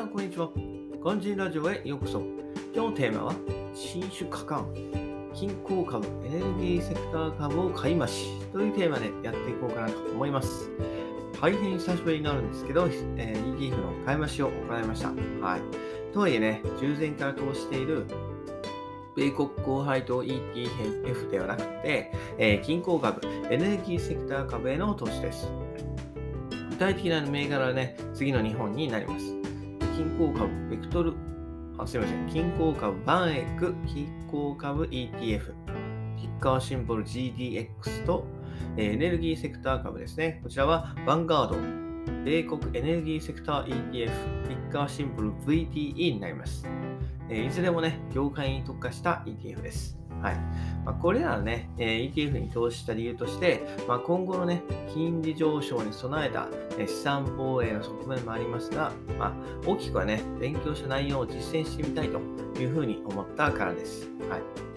さん、こんにちは。ガンジンラジオへようこそ。今日のテーマは、新種果敢、均衡株、エネルギーセクター株を買い増しというテーマでやっていこうかなと思います。大変久しぶりになるんですけど、えー、ETF の買い増しを行いました。はい。とはいえね、従前から投資している米国高配当 ETF ではなくて、えー、均衡株、エネルギーセクター株への投資です。具体的な銘柄はね、次の日本になります。均衡株、ベクトル、あすいません、均衡株、バンエック、均衡株 ETF、キッカーシンボル GDX と、エネルギーセクター株ですね。こちらは、ヴァンガード、米国エネルギーセクター ETF、キッカーシンボル VTE になります。いずれもね、業界に特化した ETF です。はいまあ、これらのね、え ETF に投資した理由として、まあ、今後のね、金利上昇に備えた、え資産防衛の側面もありますが、まあ、大きくはね、勉強した内容を実践してみたいというふうに思ったからです。はい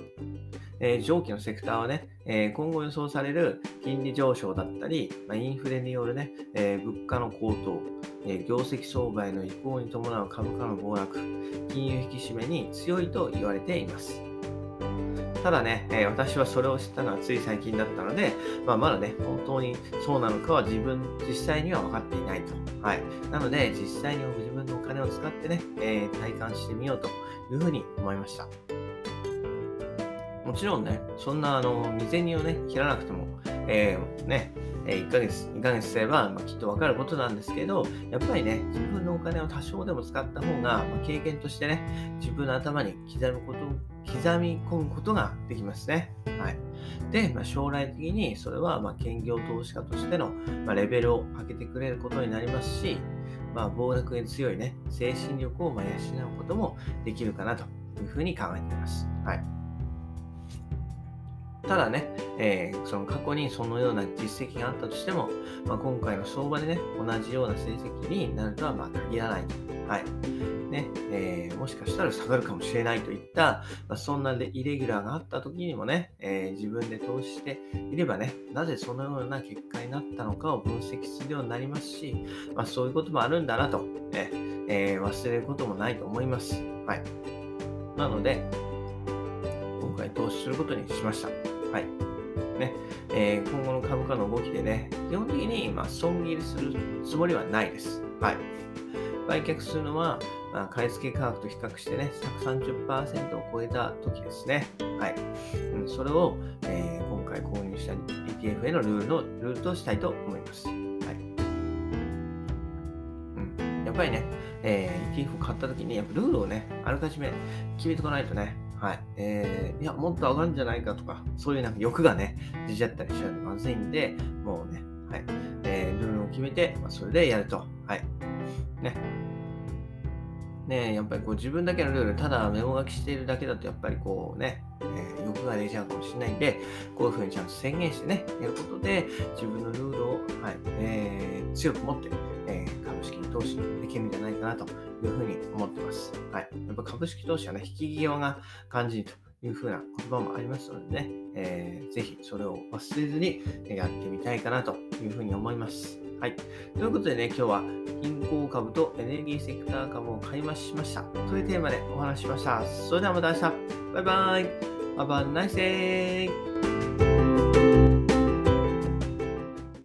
えー、上記のセクターはね、えー、今後予想される金利上昇だったり、まあ、インフレによるね、えー、物価の高騰、え業績相場への移行に伴う株価の暴落、金融引き締めに強いと言われています。ただね、え、私はそれを知ったのはつい最近だったので、まあ、まだね、本当にそうなのかは自分、実際には分かっていないと。はい。なので、実際に自分のお金を使ってね、えー、体感してみようというふうに思いました。もちろんね、そんなあの未然をね、切らなくても、えー、ね、1ヶ月、2ヶ月すれば、まあ、きっとわかることなんですけど、やっぱりね、自分のお金を多少でも使った方が、まあ、経験としてね、自分の頭に刻むこと、刻み込むことができますね。はい。で、まあ、将来的にそれは、ま、兼業投資家としての、ま、レベルを上げてくれることになりますし、まあ、暴落に強いね、精神力をま養うこともできるかなというふうに考えています。はい。ただね、えー、その過去にそのような実績があったとしても、まあ、今回の相場でね、同じような成績になるとはまあ限らない。はい。ね、えー、もしかしたら下がるかもしれないといった、まあ、そんなイレギュラーがあった時にもね、えー、自分で投資していればね、なぜそのような結果になったのかを分析するようになりますし、まあ、そういうこともあるんだなと、ねえー、忘れることもないと思います。はい。なので、今回投資することにしました。はい。ね、えー、今後の株価の動きでね、基本的に、まあ、損切りするつもりはないです。はい。売却するのは、まあ、買い付け価格と比較してね、130%を超えた時ですね。はい。うん、それを、えー、今回購入した ETF へのルールのルールとしたいと思います。はい。うん、やっぱりね、えー、ETF を買った時に、やっぱルールをね、あらかじめ決めておかないとね、はい。えー、いや、もっと上がるんじゃないかとか、そういうなんか欲がね、出ちゃったりしちゃうとまずいんで、もうね、はい。えー、ルールを決めて、まあ、それでやると。はい。ね。ねやっぱりこう自分だけのルール、ただメモ書きしているだけだと、やっぱりこうね、えー、欲が出ちゃうかもしれないんで、こういうふうにちゃんと宣言してね、やることで、自分のルールを、はい、えー、強く持って、投資できるんじゃないかなというふうに思ってます。はい。やっぱ株式投資はね、引き際が感じるというふうな言葉もありますのでね、えー、ぜひそれを忘れずにやってみたいかなというふうに思います。はい。ということでね、今日は銀行株とエネルギーセクター株を買い増しましたというテーマでお話ししました。それではまた明日。バイバイ。Have a nice day.